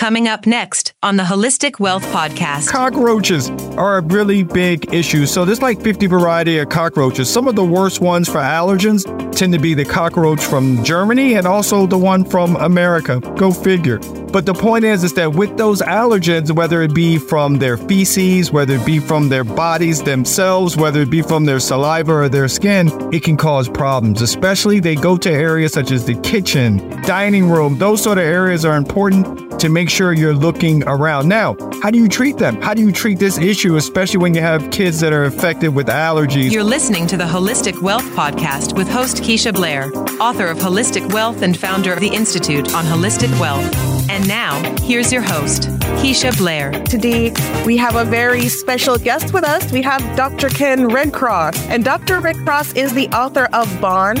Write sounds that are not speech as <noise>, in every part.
Coming up next on the Holistic Wealth Podcast. Cockroaches are a really big issue. So there's like 50 variety of cockroaches. Some of the worst ones for allergens tend to be the cockroach from Germany and also the one from America. Go figure. But the point is, is that with those allergens, whether it be from their feces, whether it be from their bodies themselves, whether it be from their saliva or their skin, it can cause problems. Especially they go to areas such as the kitchen, dining room. Those sort of areas are important to make sure you're looking around. Now, how do you treat them? How do you treat this issue, especially when you have kids that are affected with allergies? You're listening to the Holistic Wealth Podcast with host Keisha Blair, author of Holistic Wealth and founder of the Institute on Holistic Wealth. And now, here's your host, Keisha Blair. Today, we have a very special guest with us. We have Dr. Ken Redcross. And Dr. Redcross is the author of Bond,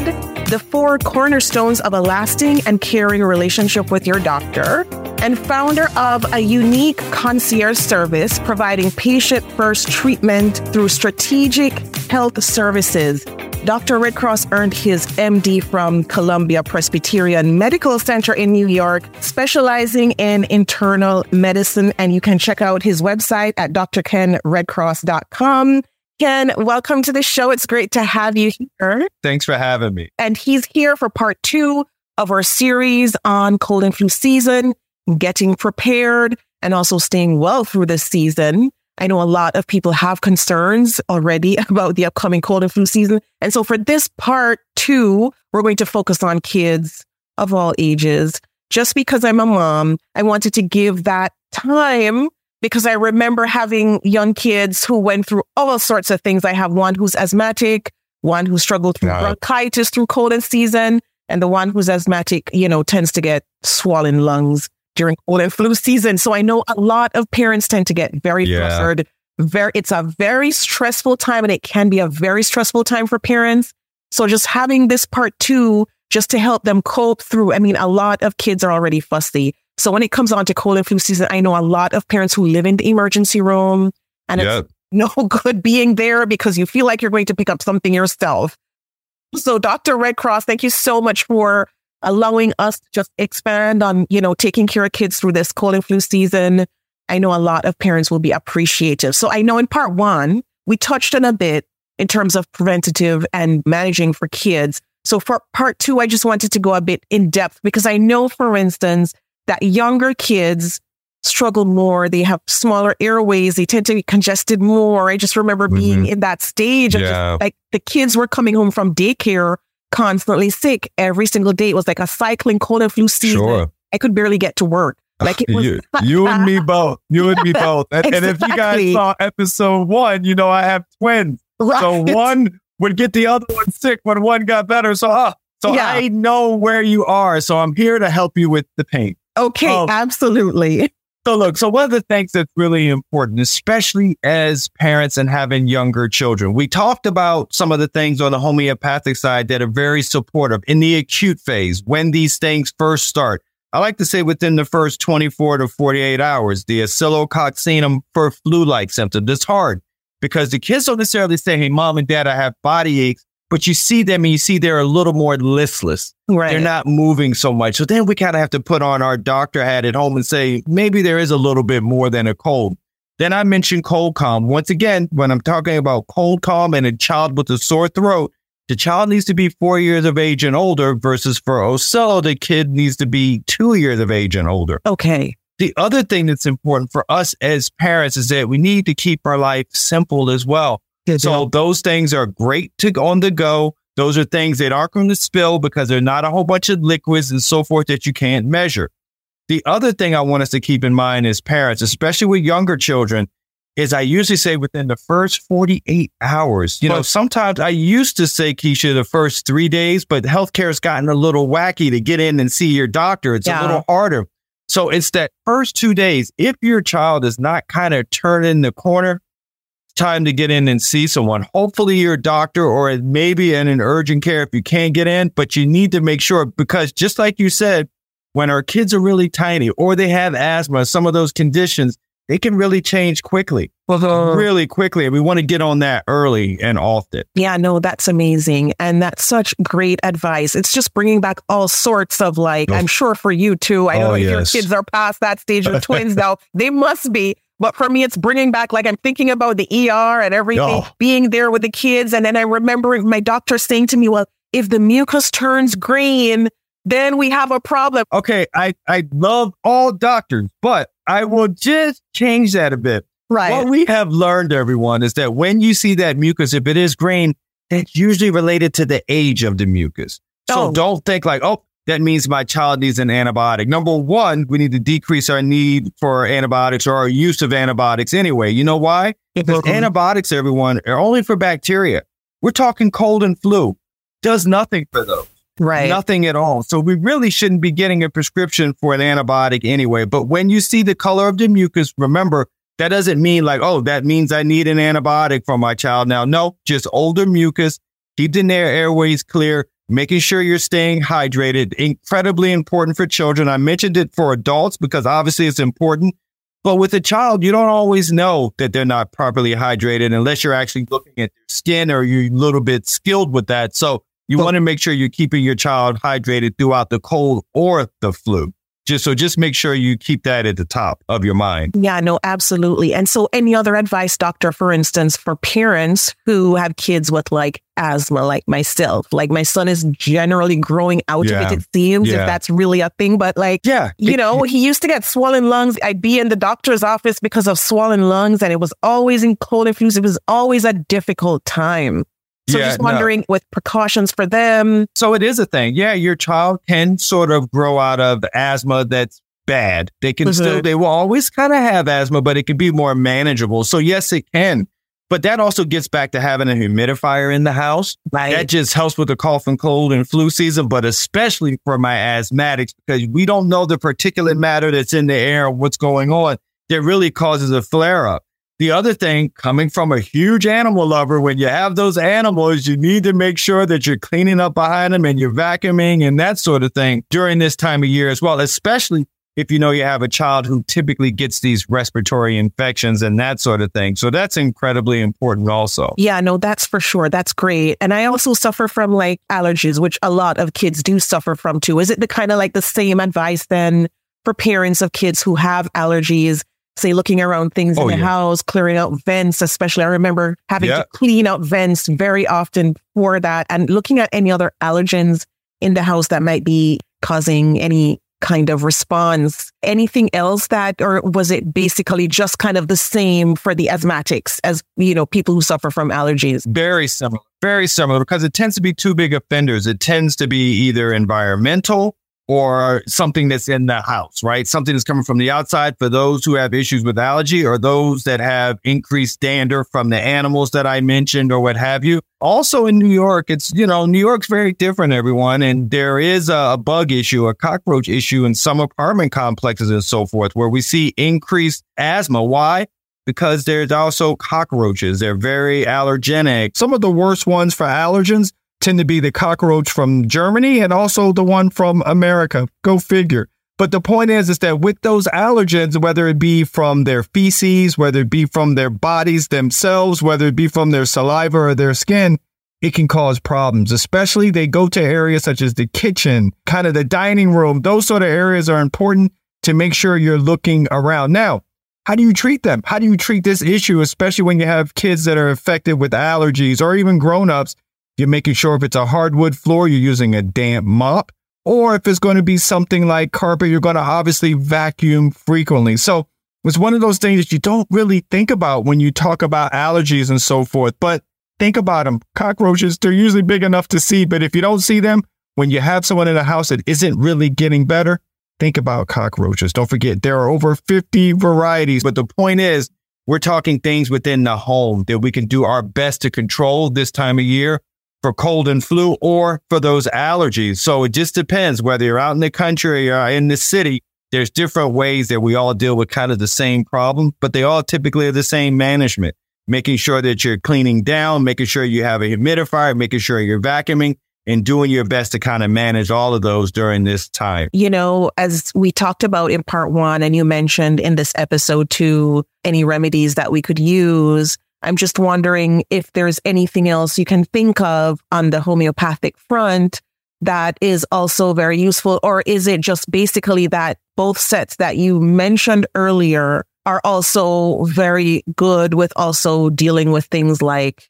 the four cornerstones of a lasting and caring relationship with your doctor, and founder of a unique concierge service providing patient first treatment through strategic health services. Dr. Redcross earned his MD from Columbia Presbyterian Medical Center in New York, specializing in internal medicine. And you can check out his website at drkenredcross.com. Ken, welcome to the show. It's great to have you here. Thanks for having me. And he's here for part two of our series on cold and flu season, getting prepared, and also staying well through this season. I know a lot of people have concerns already <laughs> about the upcoming cold and flu season. And so for this part two, we're going to focus on kids of all ages. Just because I'm a mom, I wanted to give that time because I remember having young kids who went through all sorts of things. I have one who's asthmatic, one who struggled through bronchitis through cold and season, and the one who's asthmatic, you know, tends to get swollen lungs during cold and flu season. So I know a lot of parents tend to get very yeah. flustered. Very, it's a very stressful time and it can be a very stressful time for parents. So just having this part two, just to help them cope through. I mean, a lot of kids are already fussy. So when it comes on to cold and flu season, I know a lot of parents who live in the emergency room and it's <laughs> no good being there because you feel like you're going to pick up something yourself. So Dr. Redcross, thank you so much for allowing us to just expand on, you know, taking care of kids through this cold and flu season. I know a lot of parents will be appreciative. So I know in part one, we touched on a bit in terms of preventative and managing for kids. So for part two, I just wanted to go a bit in depth because I know, for instance, that younger kids struggle more. They have smaller airways. They tend to be congested more. I just remember mm-hmm. being in that stage of yeah. just, like the kids were coming home from daycare constantly sick every single day. It was like a cycling cold and flu season. Sure. I could barely get to work. Like it <laughs> was you, you and me both. You and me <laughs> both. And, exactly. and, if you guys saw episode one, you know I have twins. Right. So one would get the other one sick when one got better. So uh, so yeah. I know where you are. So I'm here to help you with the pain. Okay, um, absolutely. <laughs> So look, so one of the things that's really important, especially as parents and having younger children, we talked about some of the things on the homeopathic side that are very supportive in the acute phase when these things first start. I like to say within the first 24 to 48 hours, the oscillococcinum for flu-like symptoms. It's hard because the kids don't necessarily say, Hey, mom and dad, I have body aches but you see them and you see they're a little more listless. Right. They're not moving so much. So then we kind of have to put on our doctor hat at home and say, maybe there is a little bit more than a cold. Then I mentioned ColdCalm. Once again, when I'm talking about ColdCalm and a child with a sore throat, the child needs to be four years of age and older versus for Oscillo, the kid needs to be two years of age and older. Okay. The other thing that's important for us as parents is that we need to keep our life simple as well. So those things are great to on the go. Those are things that aren't going to spill because they're not a whole bunch of liquids and so forth that you can't measure. The other thing I want us to keep in mind as parents, especially with younger children, is I usually say within the first 48 hours. You know, sometimes I used to say, Keisha, the first three days, but healthcare has gotten a little wacky to get in and see your doctor. It's yeah. a little harder. So it's that first two days. If your child is not kind of turning the corner, time to get in and see someone. Hopefully, your doctor or maybe in an urgent care if you can't get in, but you need to make sure because just like you said, when our kids are really tiny or they have asthma, some of those conditions, they can really change quickly, Uh-huh. really quickly. And we want to get on that early and often. Yeah, no, that's amazing. And that's such great advice. It's just bringing back all sorts of like, Oh. I'm sure for you too. I don't Oh, know if yes. your kids are past that stage of twins now. They must be. But for me, it's bringing back, like, I'm thinking about the ER and everything, Oh. being there with the kids. And then I remember my doctor saying to me, well, if the mucus turns green, then we have a problem. Okay, I, I love all doctors, but I will just change that a bit. Right. What we have learned, everyone, is that when you see that mucus, if it is green, that's usually related to the age of the mucus. So Oh. don't think like, oh, that means my child needs an antibiotic. Number one, we need to decrease our need for antibiotics or our use of antibiotics anyway. You know why? Because antibiotics, everyone, are only for bacteria. We're talking cold and flu. Does nothing for those. right. Nothing at all. So we really shouldn't be getting a prescription for an antibiotic anyway. But when you see the color of the mucus, remember that doesn't mean like, oh, that means I need an antibiotic for my child now. No, just older mucus. Keep the air airways clear. Making sure you're staying hydrated. Incredibly important for children. I mentioned it for adults because obviously it's important. But with a child, you don't always know that they're not properly hydrated unless you're actually looking at their skin or you're a little bit skilled with that. So you want to make sure you're keeping your child hydrated throughout the cold or the flu. Just so just make sure you keep that at the top of your mind. Yeah, no, absolutely. And so, any other advice, doctor, for instance, for parents who have kids with like asthma, like myself? Like, my son is generally growing out Yeah. of it, it seems, Yeah. if that's really a thing. But like, Yeah. you know, he used to get swollen lungs. I'd be in the doctor's office because of swollen lungs, and it was always in cold and flus. It was always a difficult time. So, Yeah, just no. wondering with precautions for them. So it is a thing. Yeah, your child can sort of grow out of asthma that's bad. They can Mhm. still, they will always kind of have asthma, but it can be more manageable. So yes, it can. But that also gets back to having a humidifier in the house. Right. That just helps with the cough and cold and flu season, but especially for my asthmatics because we don't know the particulate matter that's in the air, what's going on that really causes a flare up. The other thing, coming from a huge animal lover, when you have those animals, you need to make sure that you're cleaning up behind them and you're vacuuming and that sort of thing during this time of year as well, especially if you know you have a child who typically gets these respiratory infections and that sort of thing. So that's incredibly important also. Yeah, no, that's for sure. That's great. And I also suffer from like allergies, which a lot of kids do suffer from too. Is it the kind of like the same advice then for parents of kids who have allergies? Say looking around things Oh, in the yeah. house, clearing out vents, especially. I remember having Yeah. to clean out vents very often for that and looking at any other allergens in the house that might be causing any kind of response. Anything else that, or was it basically just kind of the same for the asthmatics as, you know, people who suffer from allergies? Very similar. Very similar because it tends to be two big offenders. It tends to be either environmental or something that's in the house, right? Something that's coming from the outside for those who have issues with allergy or those that have increased dander from the animals that I mentioned or what have you. Also in New York, it's, you know, New York's very different, everyone. And there is a, a bug issue, a cockroach issue in some apartment complexes and so forth where we see increased asthma. Why? because there's also cockroaches. They're very allergenic. Some of the worst ones for allergens tend to be the cockroach from Germany and also the one from America. Go figure. But the point is, is that with those allergens, whether it be from their feces, whether it be from their bodies themselves, whether it be from their saliva or their skin, it can cause problems, especially they go to areas such as the kitchen, kind of the dining room. Those sort of areas are important to make sure you're looking around. Now, how do you treat them? How do you treat this issue, especially when you have kids that are affected with allergies or even grown-ups? You're making sure if it's a hardwood floor, you're using a damp mop. Or if it's going to be something like carpet, you're going to obviously vacuum frequently. So it's one of those things that you don't really think about when you talk about allergies and so forth. But think about them. Cockroaches, they're usually big enough to see, but if you don't see them, when you have someone in the house that isn't really getting better, think about cockroaches. Don't forget, there are over 50 varieties. But the point is, we're talking things within the home that we can do our best to control this time of year for cold and flu or for those allergies. So it just depends whether you're out in the country or in the city. There's different ways that we all deal with kind of the same problem, but they all typically are the same management. Making sure that you're cleaning down, making sure you have a humidifier, making sure you're vacuuming, and doing your best to kind of manage all of those during this time. You know, as we talked about in part one, and you mentioned in this episode too, any remedies that we could use. I'm just wondering if there's anything else you can think of on the homeopathic front that is also very useful, or is it just basically that both sets that you mentioned earlier are also very good with also dealing with things like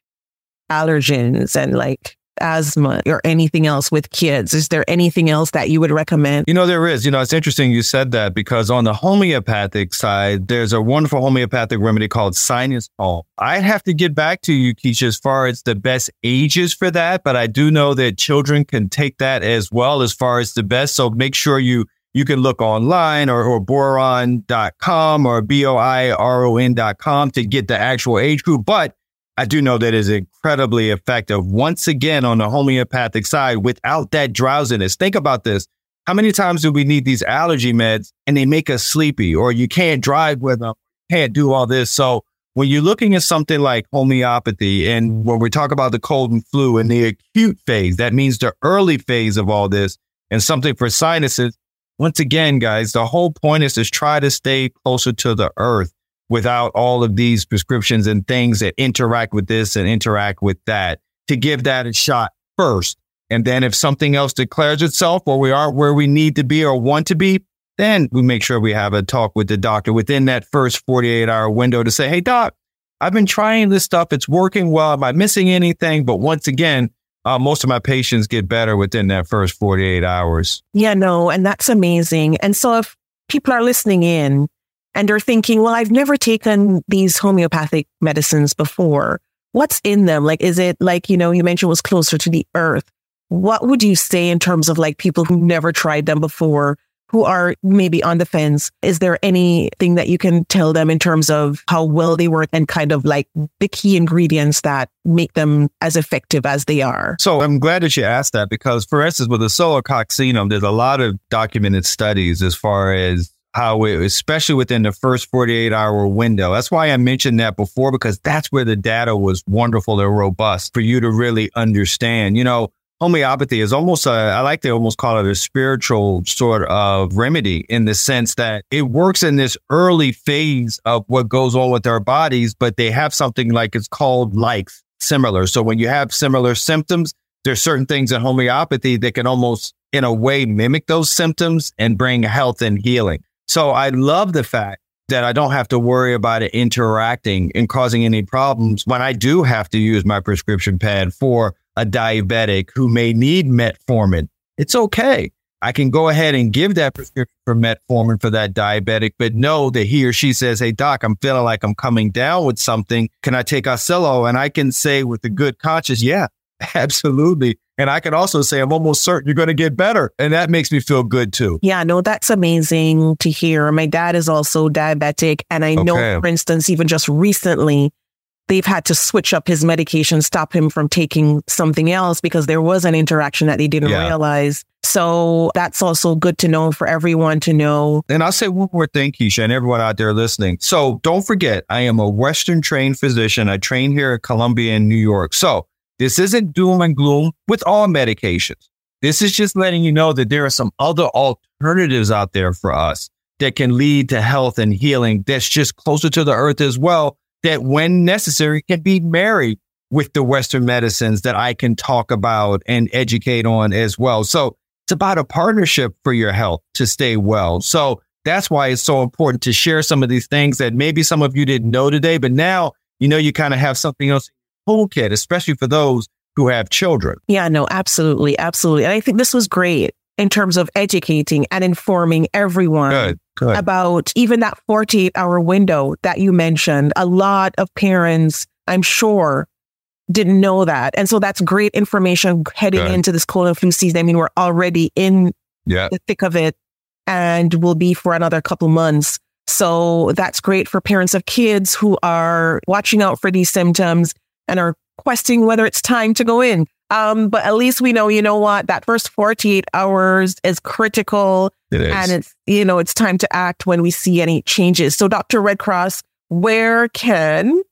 allergens and like asthma or anything else with kids? Is there anything else that you would recommend? You know, there is. You know, it's interesting you said that because on the homeopathic side, there's a wonderful homeopathic remedy called sinus calm. I'd have to get back to you, Keisha, as far as the best ages for that, but I do know that children can take that as well as far as the best. So make sure you you can look online or, or boiron.com or B-O-I-R-O-N.com to get the actual age group. But I do know that is incredibly effective. Once again, on the homeopathic side, without that drowsiness, think about this. How many times do we need these allergy meds and they make us sleepy or you can't drive with them, can't do all this? So when you're looking at something like homeopathy and when we talk about the cold and flu in the acute phase, that means the early phase of all this and something for sinuses. Once again, guys, the whole point is to try to stay closer to the earth without all of these prescriptions and things that interact with this and interact with that to give that a shot first. And then if something else declares itself or we aren't where we need to be or want to be, then we make sure we have a talk with the doctor within that first 48 hour window to say, Hey, doc, I've been trying this stuff. It's working well. Am I missing anything? But once again, uh, most of my patients get better within that first 48 hours. Yeah, no, and that's amazing. And so if people are listening in and they're thinking, well, I've never taken these homeopathic medicines before. What's in them? Like, is it like, you know, you mentioned was closer to the earth. What would you say in terms of like people who never tried them before, who are maybe on the fence? Is there anything that you can tell them in terms of how well they work and kind of like the key ingredients that make them as effective as they are? So I'm glad that you asked that because, for instance, with the Oscillococcinum, there's a lot of documented studies as far as how it, especially within the first 48 hour window. That's why I mentioned that before, because that's where the data was wonderful and robust for you to really understand. You know, homeopathy is almost a, I like to almost call it a spiritual sort of remedy in the sense that it works in this early phase of what goes on with our bodies, but they have something like it's called like similar. So when you have similar symptoms, there's certain things in homeopathy that can almost in a way mimic those symptoms and bring health and healing. So I love the fact that I don't have to worry about it interacting and causing any problems when I do have to use my prescription pad for a diabetic who may need metformin. It's okay. I can go ahead and give that prescription for metformin for that diabetic, but know that he or she says, Hey, doc, I'm feeling like I'm coming down with something. Can I take Oscillo? And I can say with a good conscience, yeah, <laughs> absolutely. And I can also say, I'm almost certain you're going to get better. And that makes me feel good too. Yeah, no, that's amazing to hear. My dad is also diabetic. And I know, for instance, even just recently, they've had to switch up his medication, stop him from taking something else because there was an interaction that they didn't yeah. realize. So that's also good to know for everyone to know. And I'll say one more thing, Keisha, and everyone out there listening. So don't forget, I am a Western trained physician. I train here at Columbia in New York. So this isn't doom and gloom with all medications. This is just letting you know that there are some other alternatives out there for us that can lead to health and healing that's just closer to the earth as well, that when necessary can be married with the Western medicines that I can talk about and educate on as well. So it's about a partnership for your health to stay well. So that's why it's so important to share some of these things that maybe some of you didn't know today, but now you know you kind of have something else toolkit, especially for those who have children. Yeah, no, absolutely. Absolutely. And I think this was great in terms of educating and informing everyone good, good. about even that 48 hour window that you mentioned. A lot of parents, I'm sure, didn't know that. And so that's great information heading good. into this cold and flu season. I mean, we're already in yeah. the thick of it and will be for another couple months. So that's great for parents of kids who are watching out for these symptoms and are questioning whether it's time to go in. Um, but at least we know, you know what, that first 48 hours is critical. It is. And it's, you know, it's time to act when we see any changes. So Dr. Redcross, where can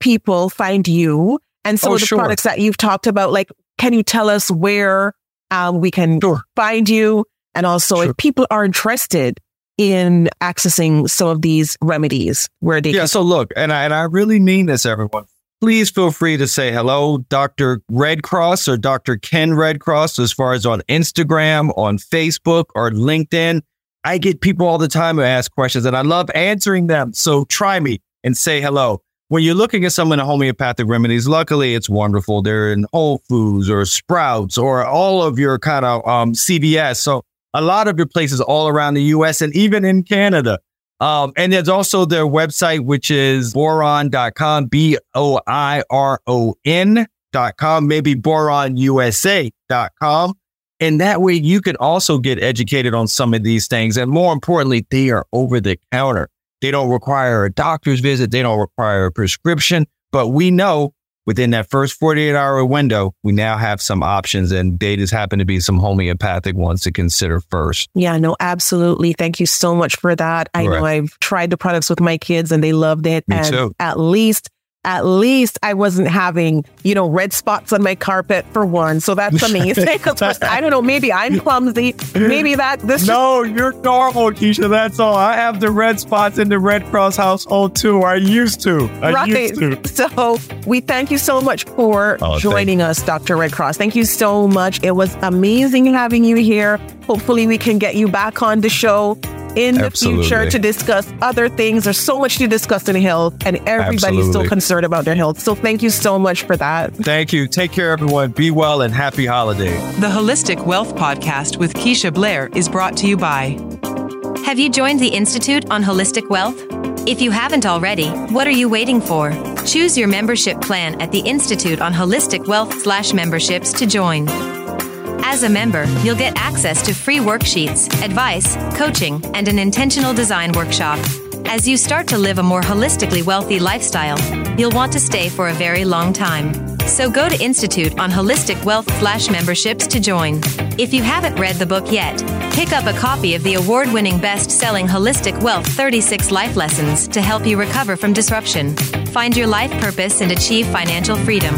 people find you and some oh, of the sure. products that you've talked about? Like, can you tell us where um, we can Sure. find you? And also, Sure. if people are interested in accessing some of these remedies, where they Yeah. So look, and I, and I really mean this, everyone. Please feel free to say hello, Dr. Redcross or Dr. Ken Redcross, as far as on Instagram, on Facebook, or LinkedIn. I get people all the time who ask questions and I love answering them. So try me and say hello. When you're looking at some of the homeopathic remedies, luckily it's wonderful. They're in Whole Foods or Sprouts or all of your kind of um, CVS. So a lot of your places all around the US and even in Canada. Um, and there's also their website, which is boiron.com, B O I R O N.com, maybe boironusa.com. And that way you can also get educated on some of these things. And more importantly, they are over the counter. They don't require a doctor's visit. They don't require a prescription, but we know within that first 48 hour window, we now have some options and they just happen to be some homeopathic ones to consider first. Yeah, no, absolutely. Thank you so much for that. I know I've tried the products with my kids and they loved it. Me and too. at least, at least I wasn't having, you know, red spots on my carpet for one. So that's amazing. <laughs> I don't know, maybe I'm clumsy. Maybe that this No, you're normal, Keisha. That's all. I have the red spots in the Redcross household too. I used to. I right. used to. So we thank you so much for Oh, joining us, Dr. Redcross. Thank you so much. It was amazing having you here. Hopefully we can get you back on the show in the future to discuss other things. There's so much to discuss in health and everybody's still Absolutely. concerned about their health. So thank you so much for that. Thank you. Take care, everyone. Be well and happy holiday. The Holistic Wealth Podcast with Keisha Blair is brought to you by Have you joined the Institute on Holistic Wealth? If you haven't already, what are you waiting for? Choose your membership plan at the Institute on Holistic Wealth slash memberships to join. As a member, you'll get access to free worksheets, advice, coaching, and an intentional design workshop. As you start to live a more holistically wealthy lifestyle, you'll want to stay for a very long time. So go to Institute on Holistic Wealth slash memberships to join. If you haven't read the book yet, pick up a copy of the award winning best selling Holistic Wealth 36 Life Lessons to help you recover from disruption, find your life purpose, and achieve financial freedom.